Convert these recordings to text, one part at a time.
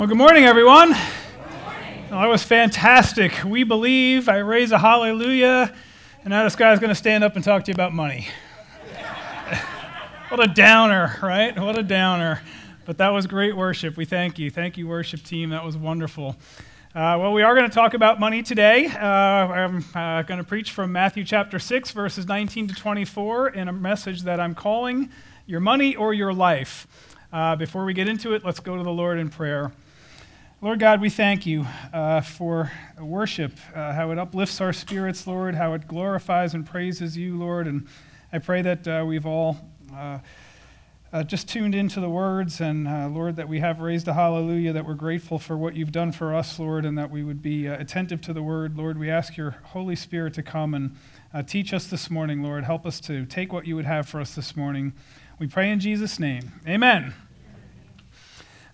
Well, good morning, everyone. Good morning. That was fantastic. We believe. I raise a hallelujah. And now this guy's going to stand up and talk to you about money. what a downer, right? What a downer. But that was great worship. We thank you. Thank you, worship team. That was wonderful. Uh, well, we are going to talk about money today. Uh, I'm uh, going to preach from Matthew chapter 6, verses 19 to 24, in a message that I'm calling Your Money or Your Life. Uh, before we get into it, let's go to the Lord in prayer. Lord God, we thank you uh, for worship, uh, how it uplifts our spirits, Lord, how it glorifies and praises you, Lord. And I pray that uh, we've all uh, uh, just tuned into the words, and uh, Lord, that we have raised a hallelujah, that we're grateful for what you've done for us, Lord, and that we would be attentive to the word. Lord, we ask your Holy Spirit to come and teach us this morning, Lord. Help us to take what you would have for us this morning. We pray in Jesus' name. Amen.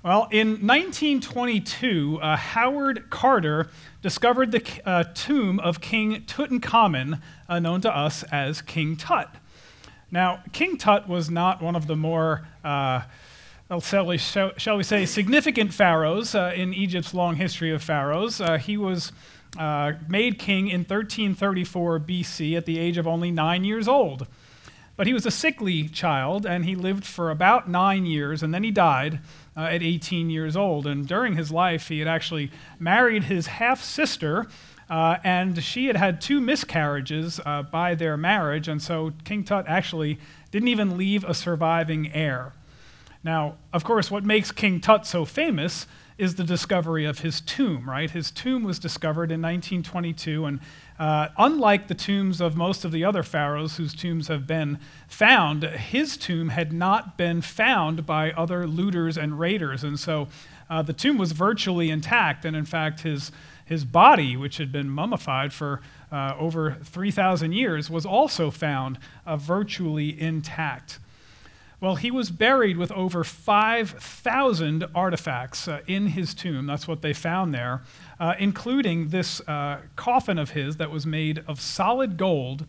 Well, in 1922, uh, Howard Carter discovered the uh, tomb of King Tutankhamun, uh, known to us as King Tut. Now, King Tut was not one of the more, uh, shall we, say, significant pharaohs uh, in Egypt's long history of pharaohs. Uh, he was made king in 1334 BC at the age of only nine years old. But he was a sickly child, and he lived for about nine years, and then he died uh, at 18 years old. And during his life, he had actually married his half sister, uh, and she had had two miscarriages uh, by their marriage, and so King Tut actually didn't even leave a surviving heir. Now, of course, what makes King Tut so famous is the discovery of his tomb, right? His tomb was discovered in 1922, and uh, unlike the tombs of most of the other pharaohs whose tombs have been found, his tomb had not been found by other looters and raiders. And so uh, the tomb was virtually intact. And in fact, his, his body, which had been mummified for uh, over 3,000 years, was also found uh, virtually intact. Well, he was buried with over 5,000 artifacts uh, in his tomb. That's what they found there, uh, including this uh, coffin of his that was made of solid gold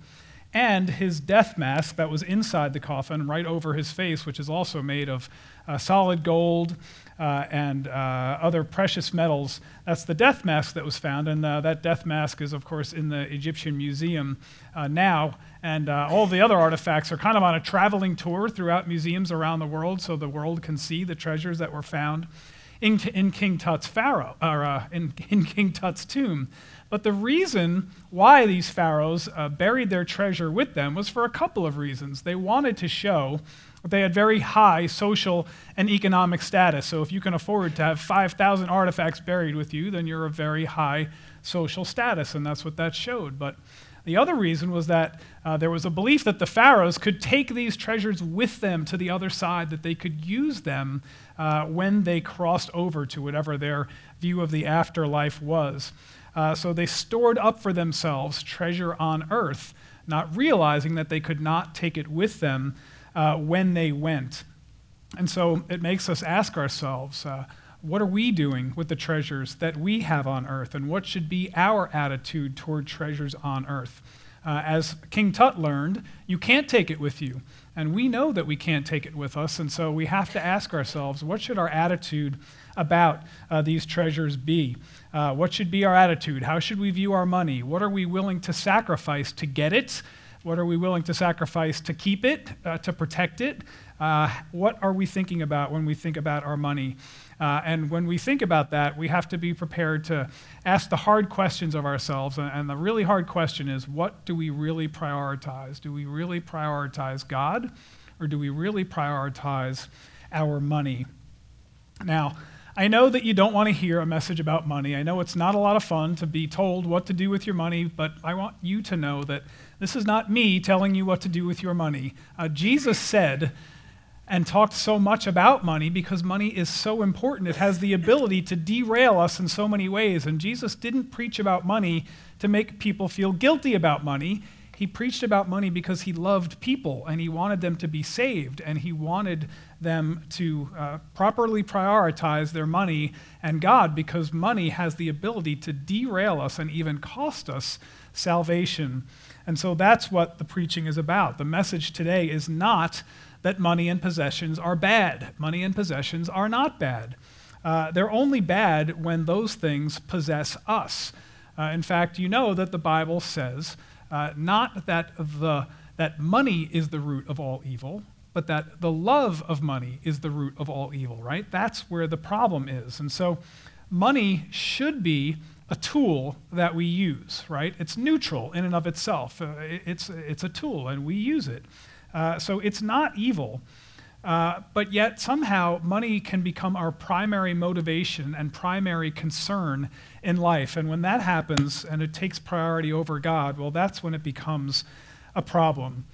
and his death mask that was inside the coffin, right over his face, which is also made of uh, solid gold uh, and uh, other precious metals. That's the death mask that was found, and uh, that death mask is, of course, in the Egyptian Museum now. And all the other artifacts are kind of on a traveling tour throughout museums around the world, so the world can see the treasures that were found in, in King Tut's pharaoh, or in, in King Tut's tomb. But the reason why these pharaohs uh, buried their treasure with them was for a couple of reasons. They wanted to show that they had very high social and economic status. So if you can afford to have 5,000 artifacts buried with you, then you're of very high social status, and that's what that showed. But the other reason was that uh, there was a belief that the pharaohs could take these treasures with them to the other side, that they could use them uh, when they crossed over to whatever their view of the afterlife was. Uh, so they stored up for themselves treasure on earth, not realizing that they could not take it with them uh, when they went. And so it makes us ask ourselves uh, what are we doing with the treasures that we have on earth, and what should be our attitude toward treasures on earth? Uh, as King Tut learned, you can't take it with you. And we know that we can't take it with us, and so we have to ask ourselves what should our attitude about uh, these treasures be? Uh, what should be our attitude? How should we view our money? What are we willing to sacrifice to get it? What are we willing to sacrifice to keep it, uh, to protect it? Uh, what are we thinking about when we think about our money? Uh, and when we think about that, we have to be prepared to ask the hard questions of ourselves. And, and the really hard question is what do we really prioritize? Do we really prioritize God, or do we really prioritize our money? Now, I know that you don't want to hear a message about money. I know it's not a lot of fun to be told what to do with your money, but I want you to know that this is not me telling you what to do with your money. Uh, Jesus said and talked so much about money because money is so important. It has the ability to derail us in so many ways. And Jesus didn't preach about money to make people feel guilty about money. He preached about money because he loved people and he wanted them to be saved and he wanted them to uh, properly prioritize their money and God because money has the ability to derail us and even cost us salvation. And so that's what the preaching is about. The message today is not that money and possessions are bad. Money and possessions are not bad. uh, they're only bad when those things possess us. Uh, in fact, you know that the Bible says uh, not that, the, that money is the root of all evil, but that the love of money is the root of all evil, right? That's where the problem is. And so money should be a tool that we use, right? It's neutral in and of itself. Uh, it's, it's a tool, and we use it. Uh, so it's not evil. Uh, but yet, somehow, money can become our primary motivation and primary concern in life. And when that happens and it takes priority over God, well, that's when it becomes a problem.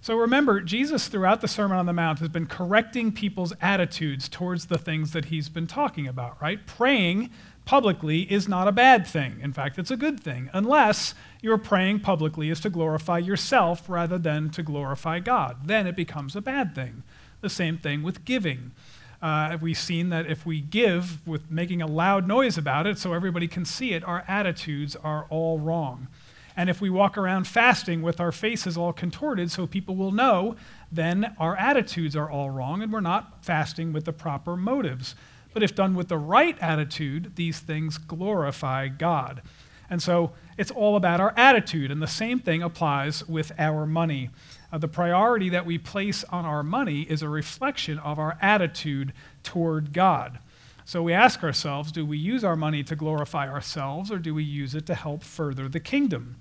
So remember, Jesus, throughout the Sermon on the Mount, has been correcting people's attitudes towards the things that he's been talking about, right? Praying publicly is not a bad thing. In fact, it's a good thing, unless your praying publicly is to glorify yourself rather than to glorify God. Then it becomes a bad thing. The same thing with giving. Uh, we've seen that if we give with making a loud noise about it so everybody can see it, our attitudes are all wrong. And if we walk around fasting with our faces all contorted so people will know, then our attitudes are all wrong and we're not fasting with the proper motives. But if done with the right attitude, these things glorify God. And so it's all about our attitude, and the same thing applies with our money. Uh, the priority that we place on our money is a reflection of our attitude toward God. So we ask ourselves do we use our money to glorify ourselves, or do we use it to help further the kingdom?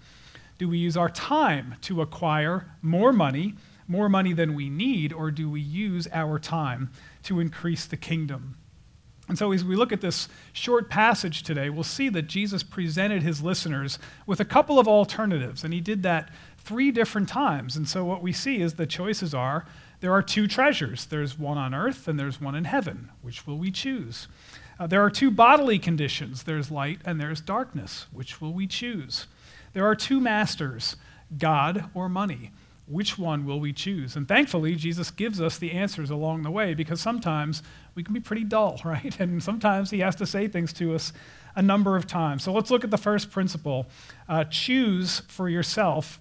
Do we use our time to acquire more money, more money than we need, or do we use our time to increase the kingdom? And so, as we look at this short passage today, we'll see that Jesus presented his listeners with a couple of alternatives, and he did that three different times. And so, what we see is the choices are there are two treasures there's one on earth and there's one in heaven. Which will we choose? Uh, there are two bodily conditions there's light and there's darkness. Which will we choose? There are two masters God or money which one will we choose? And thankfully, Jesus gives us the answers along the way because sometimes we can be pretty dull, right? And sometimes he has to say things to us a number of times. So let's look at the first principle uh, choose for yourself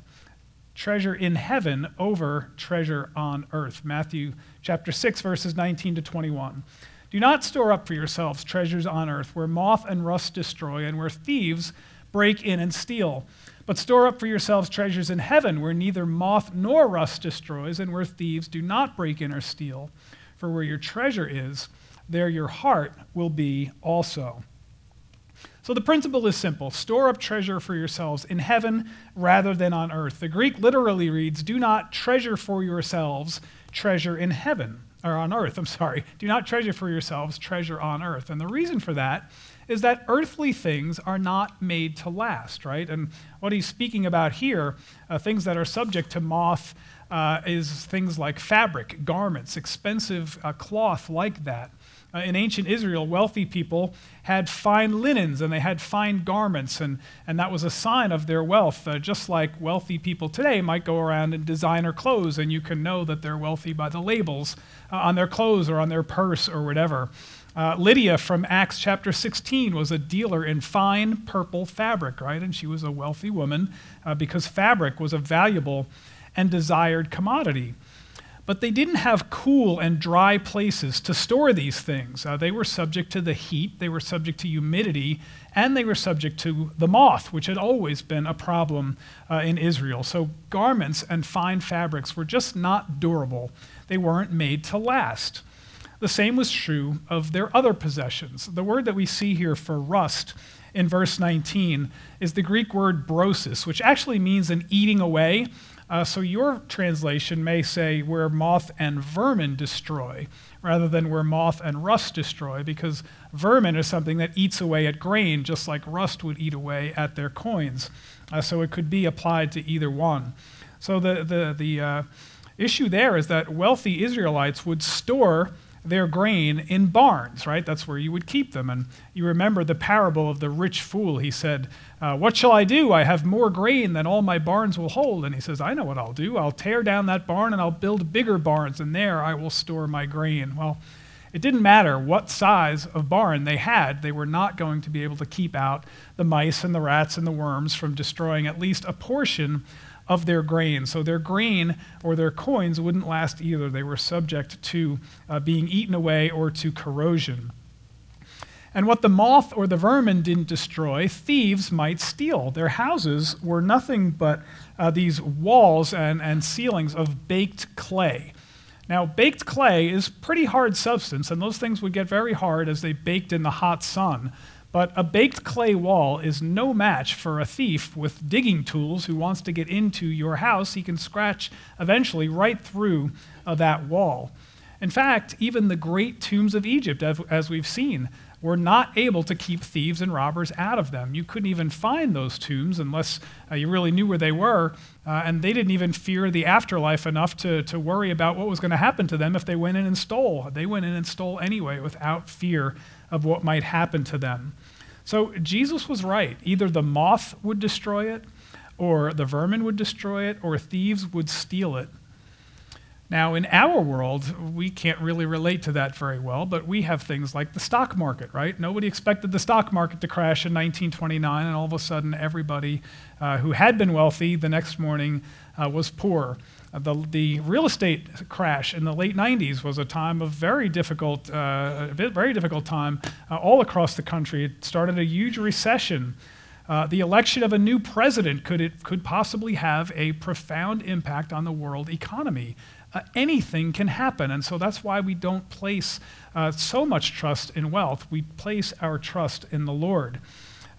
treasure in heaven over treasure on earth. Matthew chapter 6, verses 19 to 21. Do not store up for yourselves treasures on earth where moth and rust destroy and where thieves break in and steal. But store up for yourselves treasures in heaven, where neither moth nor rust destroys, and where thieves do not break in or steal. For where your treasure is, there your heart will be also. So the principle is simple store up treasure for yourselves in heaven rather than on earth. The Greek literally reads, Do not treasure for yourselves treasure in heaven, or on earth, I'm sorry. Do not treasure for yourselves treasure on earth. And the reason for that is that earthly things are not made to last, right? And what he's speaking about here, uh, things that are subject to moth, uh, is things like fabric, garments, expensive uh, cloth like that. Uh, in ancient Israel, wealthy people had fine linens and they had fine garments, and, and that was a sign of their wealth. Uh, just like wealthy people today might go around in designer clothes, and you can know that they're wealthy by the labels uh, on their clothes or on their purse or whatever. Uh, Lydia from Acts chapter 16 was a dealer in fine purple fabric, right? And she was a wealthy woman uh, because fabric was a valuable and desired commodity. But they didn't have cool and dry places to store these things. Uh, they were subject to the heat, they were subject to humidity, and they were subject to the moth, which had always been a problem uh, in Israel. So garments and fine fabrics were just not durable, they weren't made to last. The same was true of their other possessions. The word that we see here for rust in verse 19 is the Greek word brosis, which actually means an eating away. Uh, so your translation may say where moth and vermin destroy, rather than where moth and rust destroy, because vermin is something that eats away at grain, just like rust would eat away at their coins. Uh, so it could be applied to either one. So the, the, the uh, issue there is that wealthy Israelites would store their grain in barns, right? That's where you would keep them. And you remember the parable of the rich fool. He said, uh, What shall I do? I have more grain than all my barns will hold. And he says, I know what I'll do. I'll tear down that barn and I'll build bigger barns, and there I will store my grain. Well, it didn't matter what size of barn they had, they were not going to be able to keep out the mice and the rats and the worms from destroying at least a portion of their grain. So their grain or their coins wouldn't last either. They were subject to uh, being eaten away or to corrosion. And what the moth or the vermin didn't destroy, thieves might steal. Their houses were nothing but uh, these walls and, and ceilings of baked clay. Now, baked clay is pretty hard substance, and those things would get very hard as they baked in the hot sun. But a baked clay wall is no match for a thief with digging tools who wants to get into your house. He can scratch eventually right through uh, that wall. In fact, even the great tombs of Egypt, as we've seen, were not able to keep thieves and robbers out of them. You couldn't even find those tombs unless uh, you really knew where they were, uh, and they didn't even fear the afterlife enough to, to worry about what was going to happen to them if they went in and stole. They went in and stole anyway without fear of what might happen to them. So Jesus was right. Either the moth would destroy it, or the vermin would destroy it, or thieves would steal it. Now, in our world, we can't really relate to that very well, but we have things like the stock market, right? Nobody expected the stock market to crash in 1929, and all of a sudden, everybody uh, who had been wealthy the next morning uh, was poor. Uh, the, the real estate crash in the late 90s was a time of very difficult, uh, very difficult time uh, all across the country. It started a huge recession. Uh, the election of a new president could, it, could possibly have a profound impact on the world economy uh, anything can happen. And so that's why we don't place uh, so much trust in wealth. We place our trust in the Lord.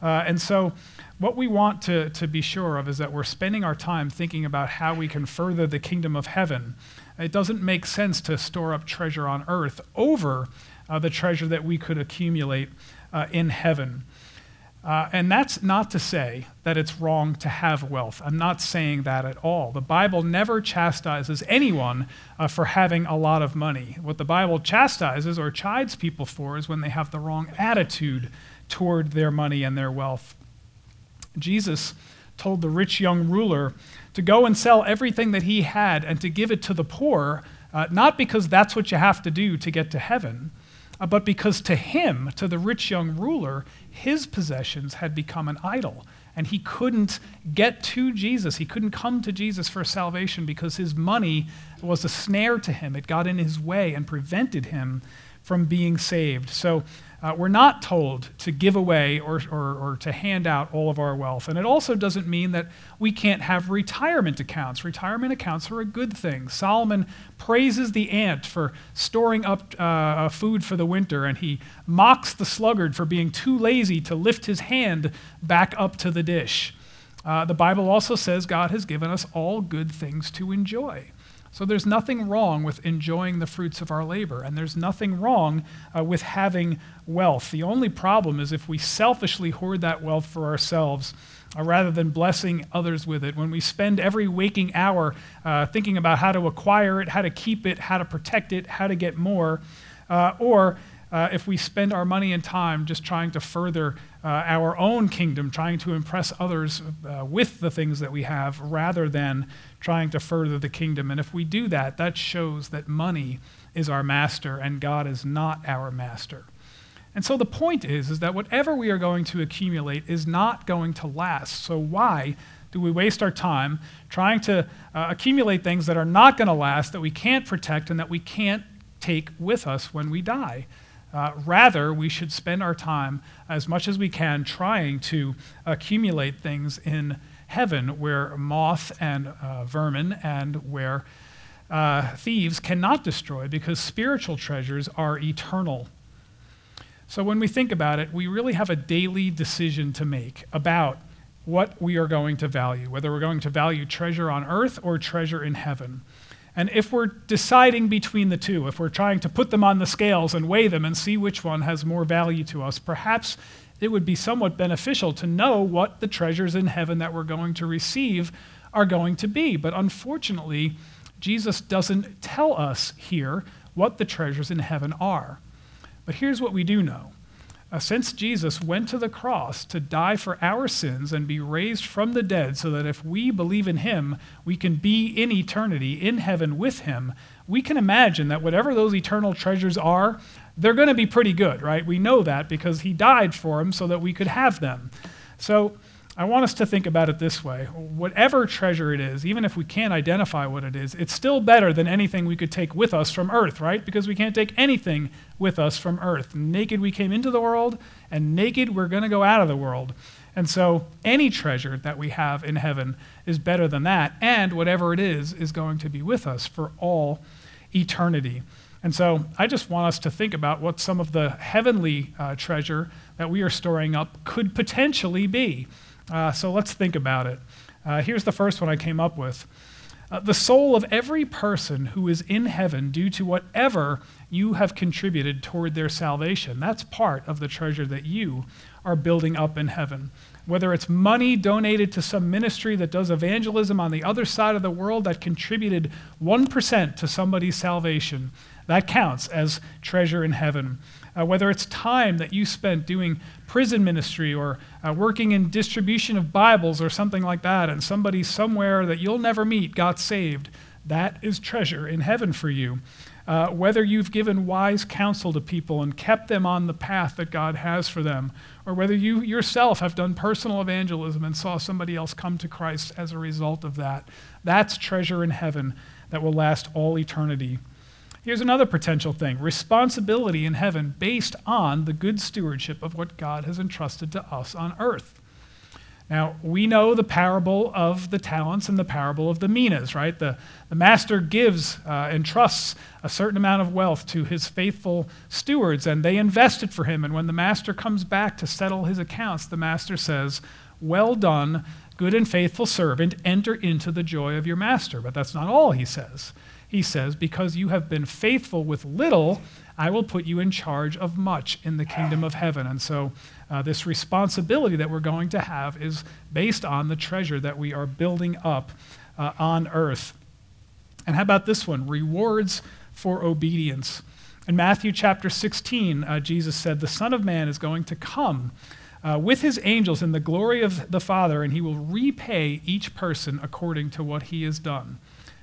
Uh, and so, what we want to, to be sure of is that we're spending our time thinking about how we can further the kingdom of heaven. It doesn't make sense to store up treasure on earth over uh, the treasure that we could accumulate uh, in heaven. Uh, and that's not to say that it's wrong to have wealth. I'm not saying that at all. The Bible never chastises anyone uh, for having a lot of money. What the Bible chastises or chides people for is when they have the wrong attitude toward their money and their wealth. Jesus told the rich young ruler to go and sell everything that he had and to give it to the poor, uh, not because that's what you have to do to get to heaven uh, but because to him, to the rich young ruler, his possessions had become an idol. And he couldn't get to Jesus. He couldn't come to Jesus for salvation because his money was a snare to him. It got in his way and prevented him from being saved. So uh, we're not told to give away or, or, or, to hand out all of our wealth. And it also doesn't mean that we can't have retirement accounts. Retirement accounts are a good thing. Solomon praises the ant for storing up uh, food for the winter, and he mocks the sluggard for being too lazy to lift his hand back up to the dish. Uh, the Bible also says God has given us all good things to enjoy. So there's nothing wrong with enjoying the fruits of our labor, and there's nothing wrong uh, with having wealth. The only problem is if we selfishly hoard that wealth for ourselves uh, rather than blessing others with it. When we spend every waking hour uh, thinking about how to acquire it, how to keep it, how to protect it, how to get more, uh, or uh, if we spend our money and time just trying to further our own kingdom, trying to impress others with the things that we have, rather than trying to further the kingdom. And if we do that, that shows that money is our master and God is not our master. And so the point is, is that whatever we are going to accumulate is not going to last. So why do we waste our time trying to uh, accumulate things that are not going to last, that we can't protect, and that we can't take with us when we die? Uh, rather, we should spend our time as much as we can trying to accumulate things in heaven where moth and uh, vermin and where uh, thieves cannot destroy because spiritual treasures are eternal. So, when we think about it, we really have a daily decision to make about what we are going to value, whether we're going to value treasure on earth or treasure in heaven. And if we're deciding between the two, if we're trying to put them on the scales and weigh them and see which one has more value to us, perhaps it would be somewhat beneficial to know what the treasures in heaven that we're going to receive are going to be. But unfortunately, Jesus doesn't tell us here what the treasures in heaven are. But here's what we do know uh, since Jesus went to the cross to die for our sins and be raised from the dead, so that if we believe in him, we can be in eternity, in heaven with him, we can imagine that whatever those eternal treasures are, they're going to be pretty good, right? We know that because he died for them so that we could have them. So I want us to think about it this way. Whatever treasure it is, even if we can't identify what it is, it's still better than anything we could take with us from earth, right? Because we can't take anything with us from earth. Naked we came into the world, and naked we're going to go out of the world. And so any treasure that we have in heaven is better than that, and whatever it is, is going to be with us for all eternity. And so I just want us to think about what some of the heavenly uh, treasure that we are storing up could potentially be. Uh, so let's think about it. Uh, here's the first one I came up with. Uh, the soul of every person who is in heaven due to whatever you have contributed toward their salvation. That's part of the treasure that you are building up in heaven. Whether it's money donated to some ministry that does evangelism on the other side of the world that contributed 1% to somebody's salvation, that counts as treasure in heaven uh, whether it's time that you spent doing prison ministry or uh, working in distribution of Bibles or something like that, and somebody somewhere that you'll never meet got saved, that is treasure in heaven for you. Uh, whether you've given wise counsel to people and kept them on the path that God has for them, or whether you yourself have done personal evangelism and saw somebody else come to Christ as a result of that, that's treasure in heaven that will last all eternity. Here's another potential thing responsibility in heaven based on the good stewardship of what God has entrusted to us on earth. Now, we know the parable of the talents and the parable of the minas, right? The, the master gives uh, and trusts a certain amount of wealth to his faithful stewards, and they invest it for him. And when the master comes back to settle his accounts, the master says, Well done, good and faithful servant, enter into the joy of your master. But that's not all he says he says, Because you have been faithful with little, I will put you in charge of much in the kingdom of heaven. And so, uh, this responsibility that we're going to have is based on the treasure that we are building up uh, on earth. And how about this one? Rewards for obedience. In Matthew chapter 16, uh, Jesus said, The Son of Man is going to come. Uh, with his angels in the glory of the Father, and he will repay each person according to what he has done.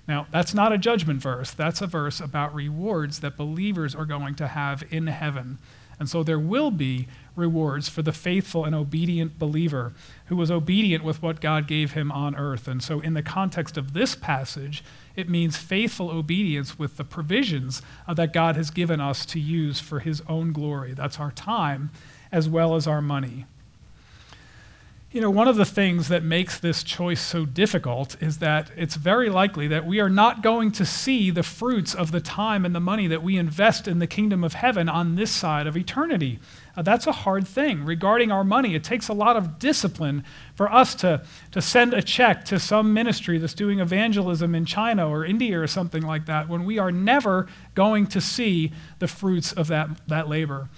Now, that's not a judgment verse. That's a verse about rewards that believers are going to have in heaven. And so there will be rewards for the faithful and obedient believer who was obedient with what God gave him on earth. And so, in the context of this passage, it means faithful obedience with the provisions uh, that God has given us to use for his own glory. That's our time as well as our money. You know, one of the things that makes this choice so difficult is that it's very likely that we are not going to see the fruits of the time and the money that we invest in the kingdom of heaven on this side of eternity. Uh, that's a hard thing. Regarding our money, it takes a lot of discipline for us to, to send a check to some ministry that's doing evangelism in China or India or something like that when we are never going to see the fruits of that, that labor.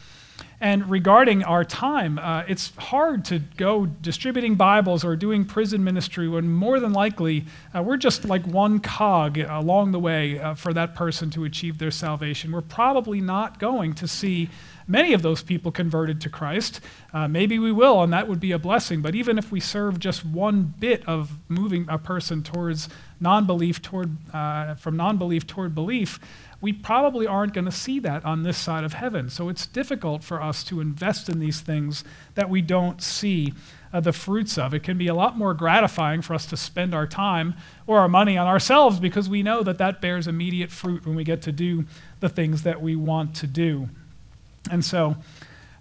And regarding our time, uh, it's hard to go distributing Bibles or doing prison ministry when more than likely uh, we're just like one cog along the way uh, for that person to achieve their salvation. We're probably not going to see many of those people converted to Christ. Uh, maybe we will, and that would be a blessing. But even if we serve just one bit of moving a person towards non-belief toward uh, from non-belief toward belief, we probably aren't going to see that on this side of heaven. So it's difficult for us to invest in these things that we don't see uh, the fruits of. It can be a lot more gratifying for us to spend our time or our money on ourselves because we know that that bears immediate fruit when we get to do the things that we want to do. And so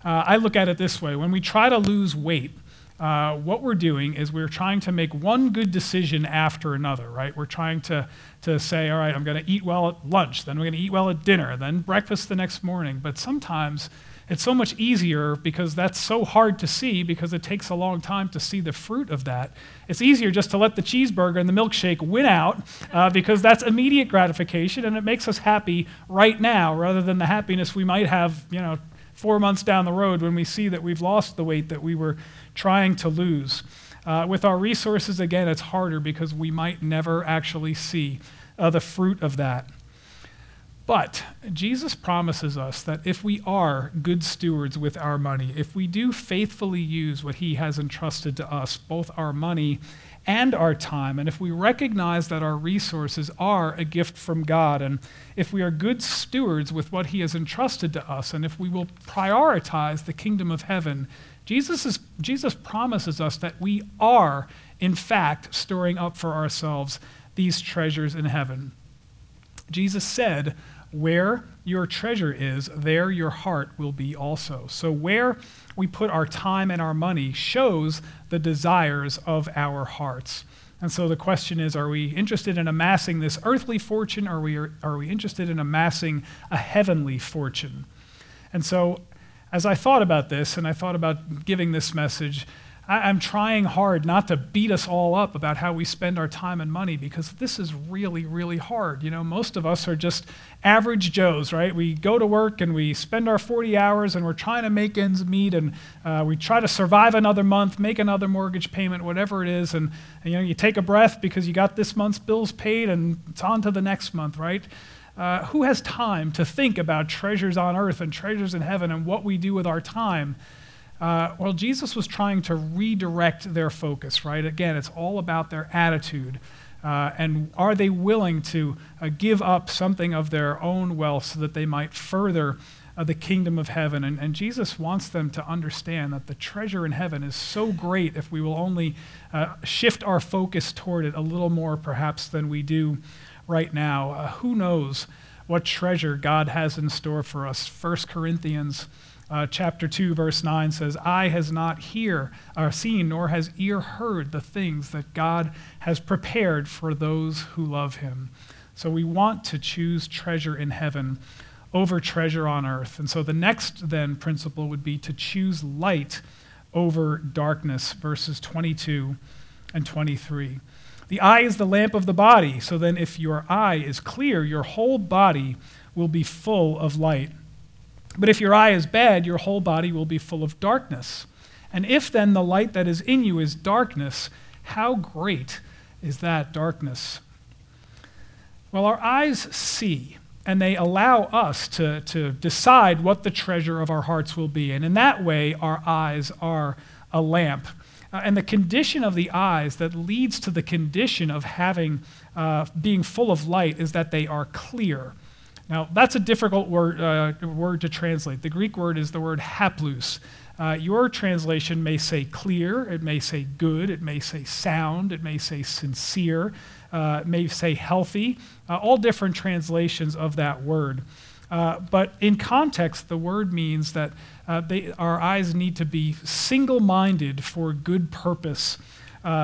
uh, I look at it this way when we try to lose weight, uh, what we're doing is we're trying to make one good decision after another, right? We're trying to, to say, all right, I'm going to eat well at lunch, then I'm going to eat well at dinner, then breakfast the next morning. But sometimes it's so much easier because that's so hard to see because it takes a long time to see the fruit of that. It's easier just to let the cheeseburger and the milkshake win out uh, because that's immediate gratification and it makes us happy right now rather than the happiness we might have, you know, four months down the road when we see that we've lost the weight that we were trying to lose. Uh, with our resources, again, it's harder because we might never actually see uh, the fruit of that. But Jesus promises us that if we are good stewards with our money, if we do faithfully use what he has entrusted to us, both our money and our time, and if we recognize that our resources are a gift from God, and if we are good stewards with what he has entrusted to us, and if we will prioritize the kingdom of heaven Jesus, is, Jesus promises us that we are, in fact, storing up for ourselves these treasures in heaven. Jesus said, Where your treasure is, there your heart will be also. So, where we put our time and our money shows the desires of our hearts. And so the question is are we interested in amassing this earthly fortune, or are we, are we interested in amassing a heavenly fortune? And so, as I thought about this and I thought about giving this message, I, am trying hard not to beat us all up about how we spend our time and money because this is really, really hard. You know, most of us are just average Joes, right? We go to work and we spend our 40 hours and we're trying to make ends meet and uh, we try to survive another month, make another mortgage payment, whatever it is. And, and, you know, you take a breath because you got this month's bills paid and it's on to the next month, right? Uh, who has time to think about treasures on earth and treasures in heaven and what we do with our time? Uh, well, Jesus was trying to redirect their focus, right? Again, it's all about their attitude. Uh, and are they willing to uh, give up something of their own wealth so that they might further uh, the kingdom of heaven? And, and, Jesus wants them to understand that the treasure in heaven is so great if we will only uh, shift our focus toward it a little more, perhaps, than we do right now. Uh, who knows what treasure God has in store for us? 1 Corinthians uh, chapter 2, verse 9 says, Eye has not hear, or seen, nor has ear heard the things that God has prepared for those who love him. So we want to choose treasure in heaven over treasure on earth. And so the next then principle would be to choose light over darkness, verses 22 and 23. The eye is the lamp of the body. So then, if your eye is clear, your whole body will be full of light. But if your eye is bad, your whole body will be full of darkness. And if then the light that is in you is darkness, how great is that darkness? Well, our eyes see, and they allow us to, to decide what the treasure of our hearts will be. And in that way, our eyes are a lamp. Uh, and the condition of the eyes that leads to the condition of having, uh, being full of light is that they are clear. Now, that's a difficult word, uh, word to translate. The Greek word is the word haplous. Uh, your translation may say clear, it may say good, it may say sound, it may say sincere, uh, it may say healthy, uh, all different translations of that word. Uh, but in context, the word means that uh, they, our eyes need to be single minded for good purpose,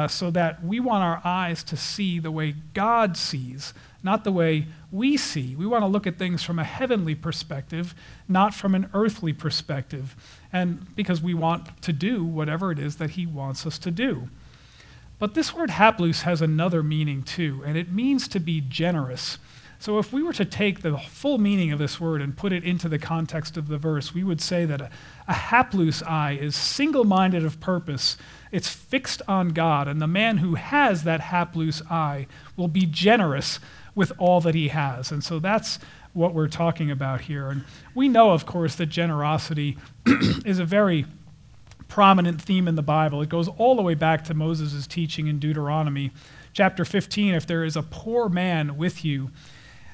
so that we want our eyes to see the way God sees, not the way we see. We want to look at things from a heavenly perspective, not from an earthly perspective. And because we want to do whatever it is that He wants us to do. But this word haplous has another meaning too, and it means to be generous. So if we were to take the full meaning of this word and put it into the context of the verse, we would say that a, a haplous eye is single minded of purpose, it's fixed on God, and the man who has that haplous eye will be generous with all that he has. And so that's what we're talking about here. And we know, of course, that generosity is a very prominent theme in the Bible. It goes all the way back to Moses' teaching in Deuteronomy chapter 15. If there is a poor man with you,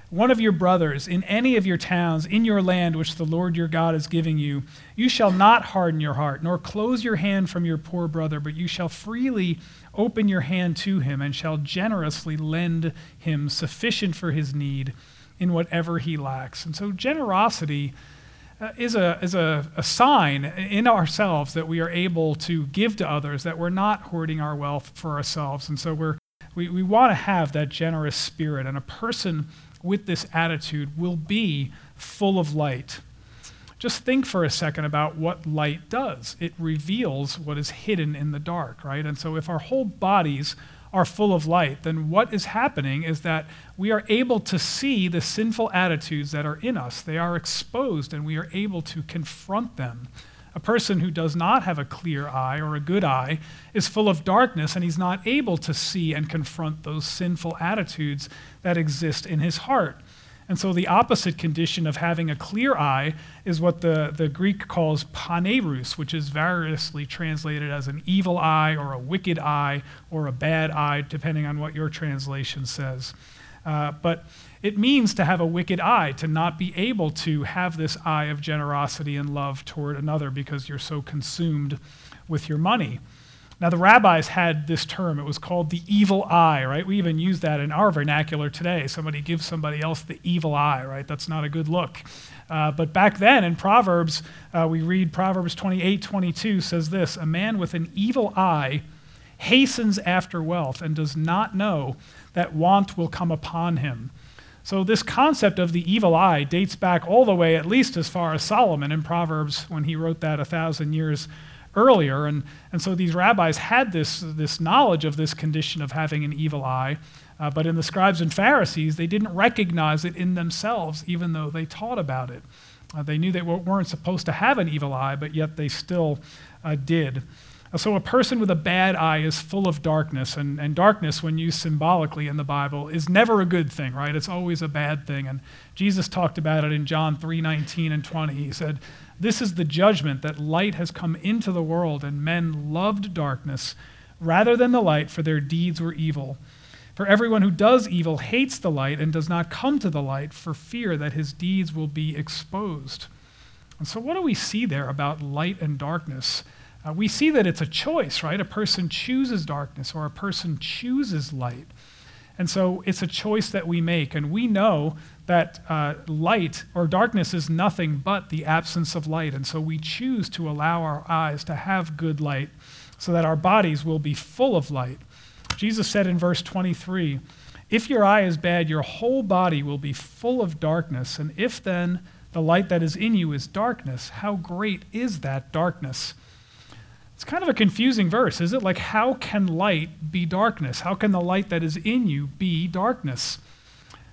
one of your brothers in any of your towns in your land which the Lord your God is giving you, you shall not harden your heart, nor close your hand from your poor brother, but you shall freely open your hand to him and shall generously lend him sufficient for his need in whatever he lacks. And so generosity uh, is, a, is a, a sign in ourselves that we are able to give to others, that we're not hoarding our wealth for ourselves. And so we're, we, we want to have that generous spirit. And a person with this attitude will be full of light. Just think for a second about what light does. It reveals what is hidden in the dark, right? And so if our whole bodies are full of light, then what is happening is that we are able to see the sinful attitudes that are in us. They are exposed, and we are able to confront them. A person who does not have a clear eye or a good eye is full of darkness, and he's not able to see and confront those sinful attitudes that exist in his heart. And so the opposite condition of having a clear eye is what the, the Greek calls poneros, which is variously translated as an evil eye or a wicked eye or a bad eye, depending on what your translation says. Uh, but it means to have a wicked eye, to not be able to have this eye of generosity and love toward another because you're so consumed with your money. Now, the rabbis had this term. It was called the evil eye, right? We even use that in our vernacular today. Somebody gives somebody else the evil eye, right? That's not a good look. Uh, but back then in Proverbs, uh, we read Proverbs 28 22 says this A man with an evil eye hastens after wealth and does not know that want will come upon him. So, this concept of the evil eye dates back all the way, at least as far as Solomon in Proverbs when he wrote that a thousand years earlier. And, and so these rabbis had this, this knowledge of this condition of having an evil eye. Uh, but in the scribes and Pharisees, they didn't recognize it in themselves, even though they taught about it. Uh, they knew they weren't supposed to have an evil eye, but yet they still uh, did. Uh, so, a person with a bad eye is full of darkness, and, and darkness, when used symbolically in the Bible, is never a good thing, right? It's always a bad thing. And Jesus talked about it in John 3 19 and 20. He said, this is the judgment that light has come into the world, and men loved darkness rather than the light, for their deeds were evil. For everyone who does evil hates the light and does not come to the light for fear that his deeds will be exposed. And so, what do we see there about light and darkness? Uh, we see that it's a choice, right? A person chooses darkness or a person chooses light. And so it's a choice that we make. And we know that uh, light or darkness is nothing but the absence of light. And so we choose to allow our eyes to have good light so that our bodies will be full of light. Jesus said in verse 23 If your eye is bad, your whole body will be full of darkness. And if then the light that is in you is darkness, how great is that darkness? It's kind of a confusing verse, is it? Like, how can light be darkness? How can the light that is in you be darkness?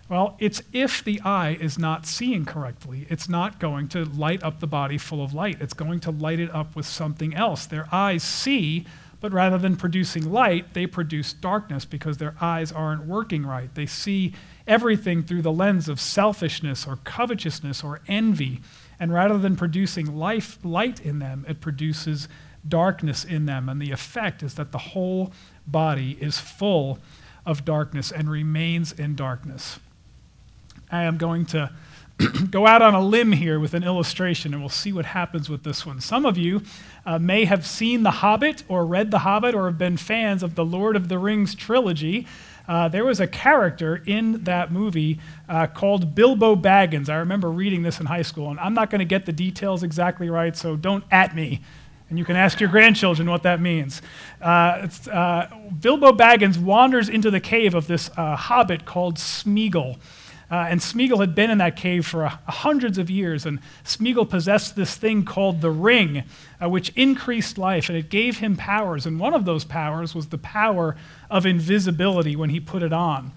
Well, it's if the eye is not seeing correctly. It's not going to light up the body full of light. It's going to light it up with something else. Their eyes see, but rather than producing light, they produce darkness because their eyes aren't working right. They see everything through the lens of selfishness or covetousness or envy. And rather than producing life, light in them, it produces darkness in them. And the effect is that the whole body is full of darkness and remains in darkness. I am going to go out on a limb here with an illustration, and we'll see what happens with this one. Some of you uh, may have seen The Hobbit or read The Hobbit or have been fans of the Lord of the Rings trilogy. Uh, there was a character in that movie uh, called Bilbo Baggins. I remember reading this in high school, and I'm not going to get the details exactly right, so don't at me and you can ask your grandchildren what that means. Uh, uh, Bilbo Baggins wanders into the cave of this uh, hobbit called Smeagol. Uh, and Smeagol had been in that cave for hundreds of years, and Smeagol possessed this thing called the ring, uh, which increased life, and it gave him powers. And one of those powers was the power of invisibility when he put it on.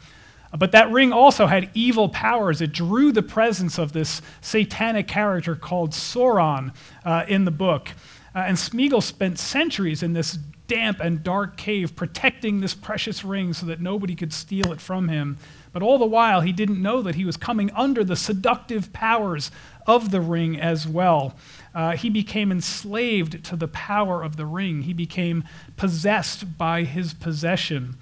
But that ring also had evil powers. It drew the presence of this satanic character called Sauron uh, in the book. Uh, and Smeagol spent centuries in this damp and dark cave protecting this precious ring so that nobody could steal it from him. But all the while, he didn't know that he was coming under the seductive powers of the ring as well. Uh, he became enslaved to the power of the ring, he became possessed by his possession.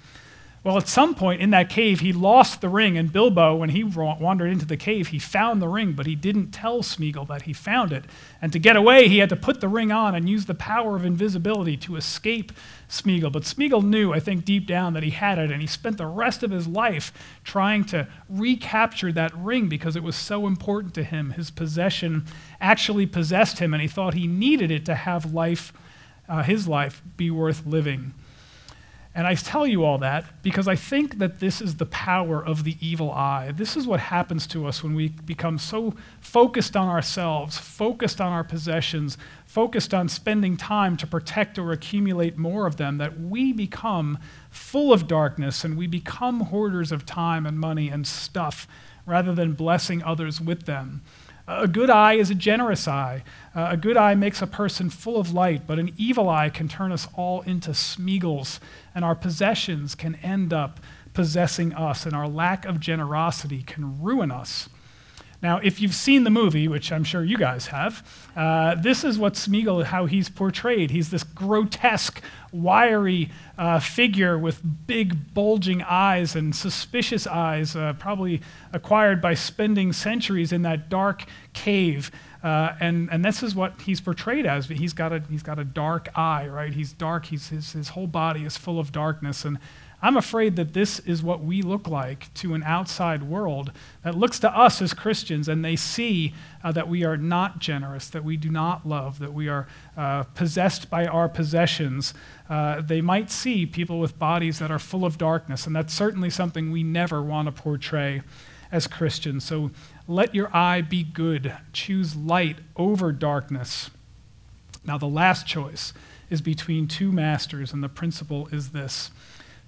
Well, at some point in that cave, he lost the ring, and Bilbo, when he wandered into the cave, he found the ring, but he didn't tell Smeagol that he found it. And to get away, he had to put the ring on and use the power of invisibility to escape Smeagol. But Smeagol knew, I think, deep down that he had it, and he spent the rest of his life trying to recapture that ring because it was so important to him. His possession actually possessed him, and he thought he needed it to have life, uh, his life, be worth living. And I tell you all that because I think that this is the power of the evil eye. This is what happens to us when we become so focused on ourselves, focused on our possessions, focused on spending time to protect or accumulate more of them, that we become full of darkness and we become hoarders of time and money and stuff rather than blessing others with them. A good eye is a generous eye. Uh, a good eye makes a person full of light, but an evil eye can turn us all into Smeagols, and our possessions can end up possessing us, and our lack of generosity can ruin us. Now, if you've seen the movie, which I'm sure you guys have, uh, this is what Smeagol, how he's portrayed. He's this grotesque, wiry uh, figure with big, bulging eyes and suspicious eyes, uh, probably acquired by spending centuries in that dark cave. Uh, and, and this is what he's portrayed as. He's got a, he's got a dark eye, right? He's dark. He's, his, his whole body is full of darkness. And I'm afraid that this is what we look like to an outside world that looks to us as Christians and they see uh, that we are not generous, that we do not love, that we are uh, possessed by our possessions. Uh, they might see people with bodies that are full of darkness, and that's certainly something we never want to portray as Christians. So let your eye be good. Choose light over darkness. Now, the last choice is between two masters, and the principle is this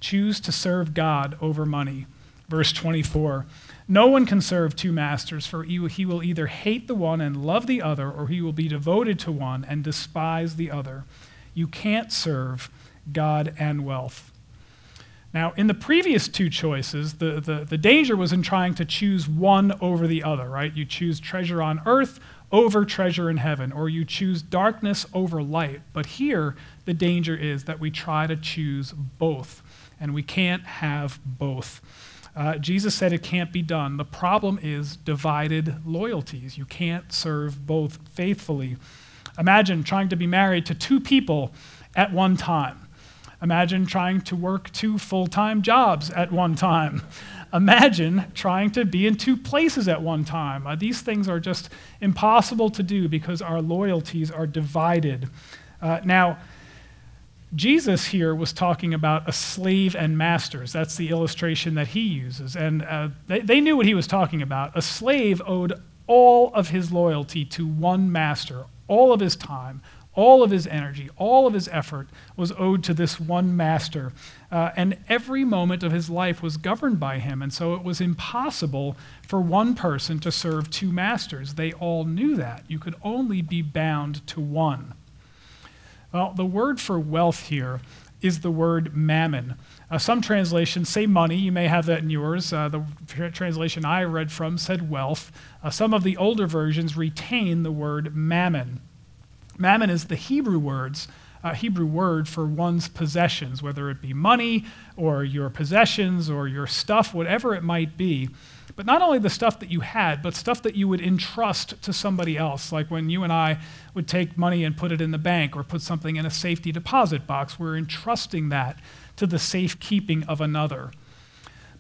choose to serve God over money. Verse 24 No one can serve two masters, for he will either hate the one and love the other, or he will be devoted to one and despise the other. You can't serve God and wealth. Now, in the previous two choices, the, the, the, danger was in trying to choose one over the other, right? You choose treasure on earth over treasure in heaven, or you choose darkness over light. But here, the danger is that we try to choose both and we can't have both. Uh, Jesus said it can't be done. The problem is divided loyalties. You can't serve both faithfully. Imagine trying to be married to two people at one time. Imagine trying to work two full time jobs at one time. Imagine trying to be in two places at one time. Uh, these things are just impossible to do because our loyalties are divided. Uh, now, Jesus here was talking about a slave and masters. That's the illustration that he uses. And uh, they, they knew what he was talking about. A slave owed all of his loyalty to one master, all of his time, all of his energy, all of his effort was owed to this one master. Uh, and every moment of his life was governed by him. And so it was impossible for one person to serve two masters. They all knew that. You could only be bound to one. Well, the word for wealth here is the word mammon. Uh, some translations say money. You may have that in yours. Uh, the translation I read from said wealth. Uh, some of the older versions retain the word mammon. Mammon is the Hebrew words. Uh, Hebrew word for one's possessions, whether it be money or your possessions or your stuff, whatever it might be. But not only the stuff that you had, but stuff that you would entrust to somebody else. Like when you and I would take money and put it in the bank or put something in a safety deposit box, we're entrusting that to the safekeeping of another.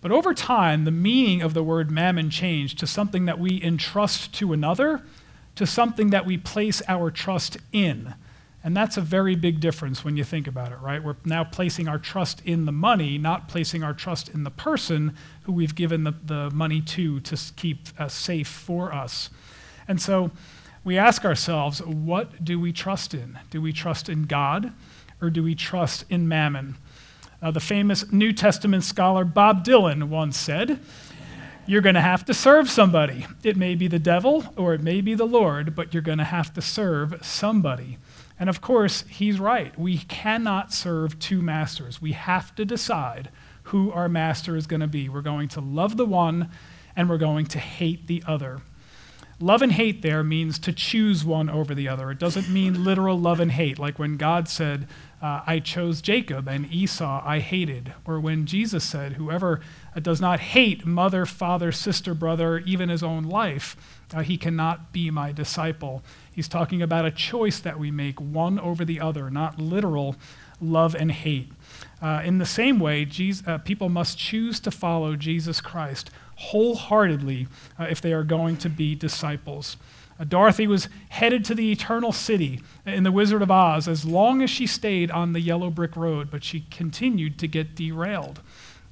But over time, the meaning of the word mammon changed to something that we entrust to another, to something that we place our trust in. And that's a very big difference when you think about it, right? We're now placing our trust in the money, not placing our trust in the person who we've given the, the money to to keep uh, safe for us. And so we ask ourselves, what do we trust in? Do we trust in God or do we trust in mammon? Uh, the famous New Testament scholar Bob Dylan once said, You're going to have to serve somebody. It may be the devil or it may be the Lord, but you're going to have to serve somebody. And of course, he's right. We cannot serve two masters. We have to decide who our master is going to be. We're going to love the one and we're going to hate the other. Love and hate there means to choose one over the other. It doesn't mean literal love and hate, like when God said, uh, I chose Jacob and Esau I hated, or when Jesus said, Whoever does not hate mother, father, sister, brother, even his own life, uh, he cannot be my disciple. He's talking about a choice that we make, one over the other, not literal love and hate. Uh, in the same way, Jesus, uh, people must choose to follow Jesus Christ wholeheartedly uh, if they are going to be disciples. Uh, Dorothy was headed to the eternal city in The Wizard of Oz as long as she stayed on the yellow brick road, but she continued to get derailed.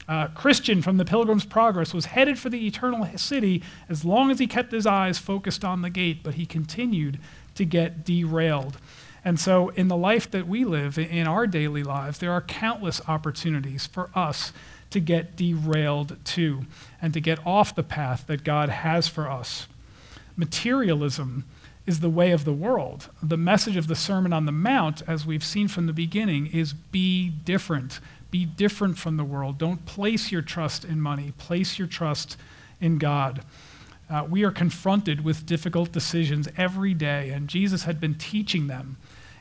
Uh, Christian from the Pilgrim's Progress was headed for the eternal city as long as he kept his eyes focused on the gate, but he continued to get derailed. And so, in the life that we live, in our daily lives, there are countless opportunities for us to get derailed too and to get off the path that God has for us. Materialism is the way of the world. The message of the Sermon on the Mount, as we've seen from the beginning, is be different be different from the world. Don't place your trust in money, place your trust in God. Uh, we are confronted with difficult decisions every day, and Jesus had been teaching them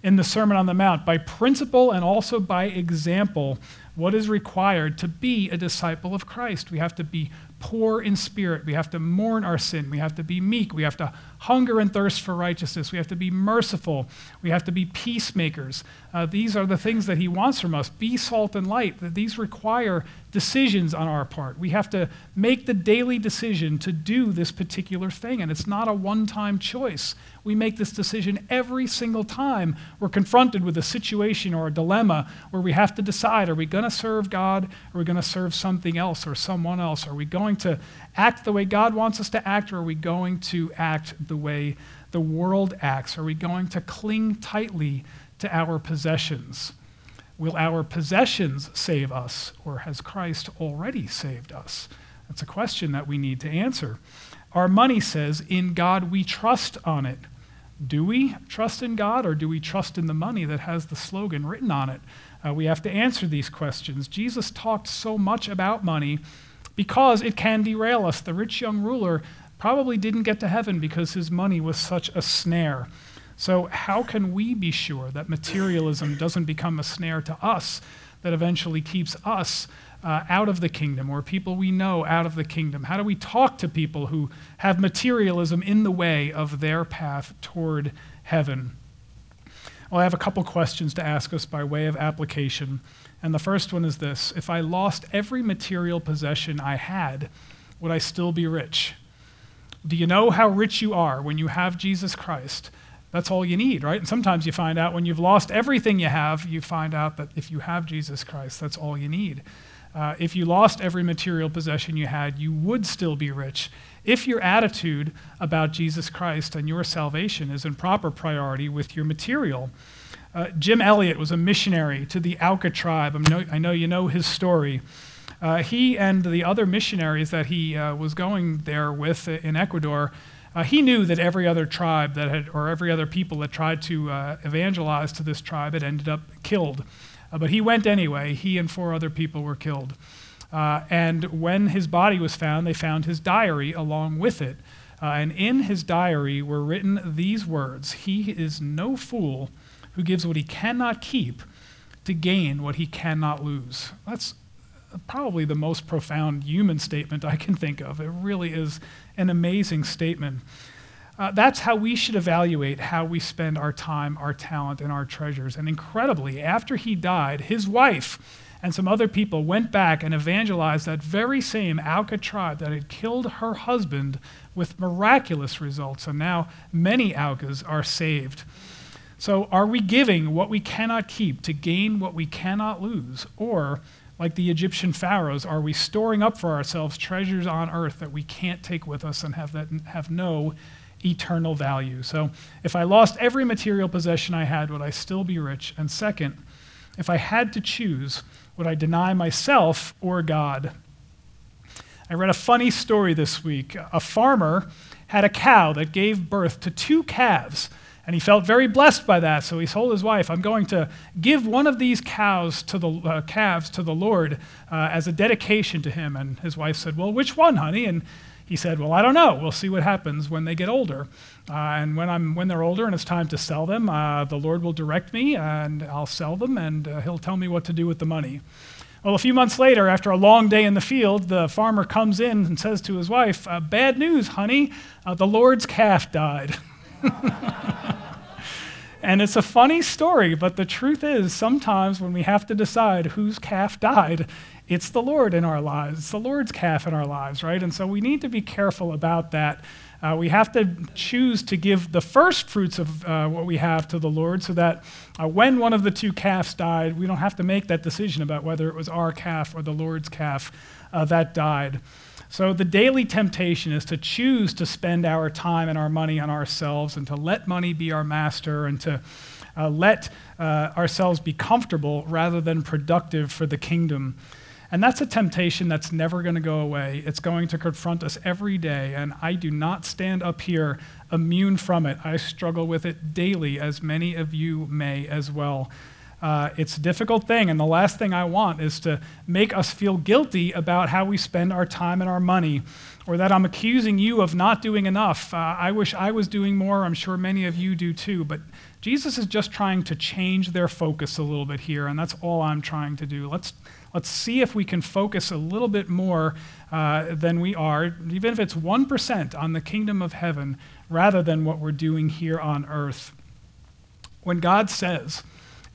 in the Sermon on the Mount by principle and also by example what is required to be a disciple of Christ. We have to be poor in spirit. We have to mourn our sin. We have to be meek. We have to hunger and thirst for righteousness. We have to be merciful. We have to be peacemakers. Uh, these are the things that he wants from us. Be salt and light. These require decisions on our part. We have to make the daily decision to do this particular thing, and it's not a one time choice. We make this decision every single time we're confronted with a situation or a dilemma where we have to decide are we going to serve God? Are we going to serve something else or someone else? Are we going to act the way God wants us to act, or are we going to act the way the world acts? Are we going to cling tightly to our possessions? Will our possessions save us, or has Christ already saved us? That's a question that we need to answer. Our money says, In God we trust on it. Do we trust in God, or do we trust in the money that has the slogan written on it? Uh, we have to answer these questions. Jesus talked so much about money because it can derail us. The rich young ruler probably didn't get to heaven because his money was such a snare. So, how can we be sure that materialism doesn't become a snare to us that eventually keeps us uh, out of the kingdom or people we know out of the kingdom? How do we talk to people who have materialism in the way of their path toward heaven? Well, I have a couple questions to ask us by way of application. And the first one is this If I lost every material possession I had, would I still be rich? Do you know how rich you are when you have Jesus Christ? That's all you need, right? And sometimes you find out when you've lost everything you have, you find out that if you have Jesus Christ, that's all you need. Uh, if you lost every material possession you had, you would still be rich. If your attitude about Jesus Christ and your salvation is in proper priority with your material. Uh, Jim Elliot was a missionary to the Auca tribe. I I know you know his story. Uh, he and the other missionaries that he uh, was going there with in Ecuador uh, he knew that every other tribe that had, or every other people that tried to uh, evangelize to this tribe had ended up killed. Uh, but he went anyway. He and four other people were killed. Uh, and when his body was found, they found his diary along with it. And in his diary were written these words He is no fool who gives what he cannot keep to gain what he cannot lose. That's probably the most profound human statement I can think of. It really is an amazing statement. Uh, that's how we should evaluate how we spend our time, our talent, and our treasures. And incredibly, after he died, his wife and some other people went back and evangelized that very same Auca tribe that had killed her husband with miraculous results. And now many Aucas are saved. So, are we giving what we cannot keep to gain what we cannot lose? Or like the Egyptian pharaohs, are we storing up for ourselves treasures on earth that we can't take with us and have that have no eternal value? So, if I lost every material possession I had, would I still be rich? And second, if I had to choose, would I deny myself or God? I read a funny story this week. A farmer had a cow that gave birth to two calves and he felt very blessed by that. So he told his wife, I'm going to give one of these cows to the uh, calves to the Lord uh, as a dedication to him. And his wife said, Well, which one, honey? And he said, Well, I don't know. We'll see what happens when they get older. Uh, and when, I'm, when they're older and it's time to sell them, uh, the Lord will direct me and I'll sell them and uh, he'll tell me what to do with the money. Well, a few months later, after a long day in the field, the farmer comes in and says to his wife, uh, Bad news, honey, the Lord's calf died. and it's a funny story, but the truth is, sometimes when we have to decide whose calf died, it's the Lord in our lives. It's the Lord's calf in our lives, right? And so we need to be careful about that. Uh, we have to choose to give the first fruits of uh, what we have to the Lord so that uh, when one of the two calves died, we don't have to make that decision about whether it was our calf or the Lord's calf uh, that died. So, the daily temptation is to choose to spend our time and our money on ourselves and to let money be our master and to uh, let uh, ourselves be comfortable rather than productive for the kingdom. And that's a temptation that's never going to go away. It's going to confront us every day, and I do not stand up here immune from it. I struggle with it daily, as many of you may as well. Uh, it's a difficult thing, and the last thing I want is to make us feel guilty about how we spend our time and our money, or that I'm accusing you of not doing enough. Uh, I wish I was doing more. I'm sure many of you do too. But Jesus is just trying to change their focus a little bit here, and that's all I'm trying to do. Let's, let's see if we can focus a little bit more uh, than we are, even if it's 1% on the kingdom of heaven, rather than what we're doing here on earth. When God says,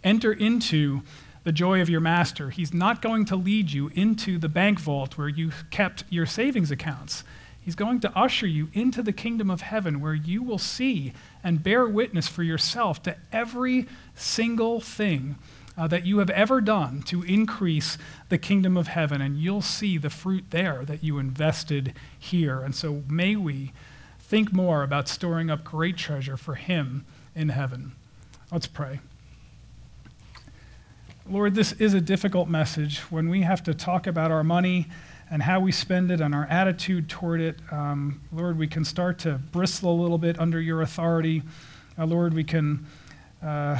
enter into the joy of your master, he's not going to lead you into the bank vault where you kept your savings accounts. He's going to usher you into the kingdom of heaven where you will see and bear witness for yourself to every single thing uh, that you have ever done to increase the kingdom of heaven. And you'll see the fruit there that you invested here. And so may we think more about storing up great treasure for Him in heaven. Let's pray. Lord, this is a difficult message when we have to talk about our money and how we spend it and our attitude toward it. Um, Lord, we can start to bristle a little bit under your authority. Uh, Lord, we can uh,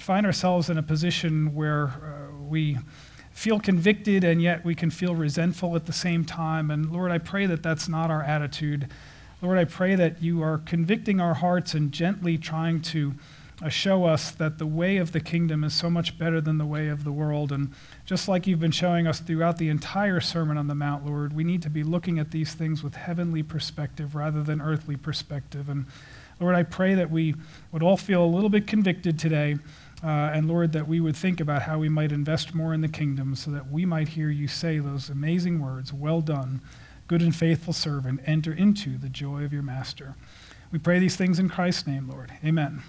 find ourselves in a position where uh, we feel convicted and yet we can feel resentful at the same time. And Lord, I pray that that's not our attitude. Lord, I pray that you are convicting our hearts and gently trying to show us that the way of the kingdom is so much better than the way of the world. And just like you've been showing us throughout the entire Sermon on the Mount, Lord, we need to be looking at these things with heavenly perspective rather than earthly perspective. And Lord, I pray that we would all feel a little bit convicted today. Uh, and Lord, that we would think about how we might invest more in the kingdom so that we might hear you say those amazing words Well done, good and faithful servant, enter into the joy of your master. We pray these things in Christ's name, Lord. Amen.